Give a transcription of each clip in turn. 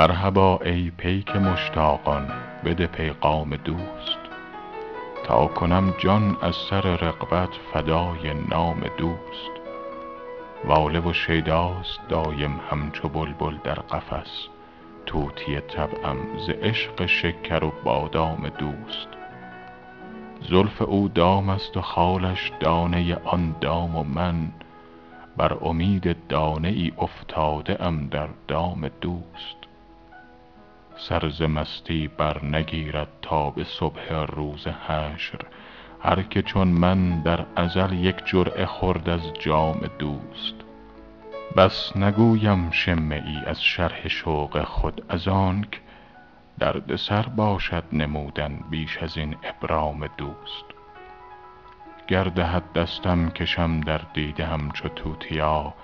مرحبا ای پیک مشتاقان بده پیغام دوست. تا کنم جان از سر رغبت فدای نام دوست. واله و شیداست دایم همچو بلبل در قفس. طوطی طبعم ز عشق شکر و بادام دوست. زلف او دام است و خالش دانه آن دام و من. بر امید دانه ای افتاده ام در دام دوست. سر مستی برنگیرد تا به صبح روز حشر. هر که چون من در ازل یک جرعه خورد از جام دوست. بس نگویم شمه ای از شرح شوق خود از آنک درد سر باشد نمودن بیش از این ابرام دوست. گر دهد دستم کشم در دیده همچو توتیا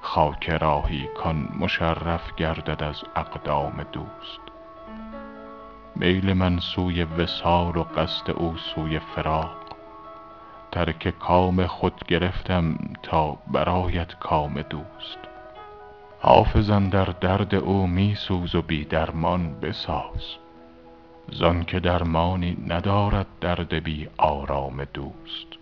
خاک راهی کان مشرف گردد از اقدام دوست. میل من سوی وصال و قصد او سوی فراق. ترک کام خود گرفتم تا برآید کام دوست. حافظ اندر درد او می سوز و بی درمان بساز. زانک درمانی ندارد درد بی آرام دوست.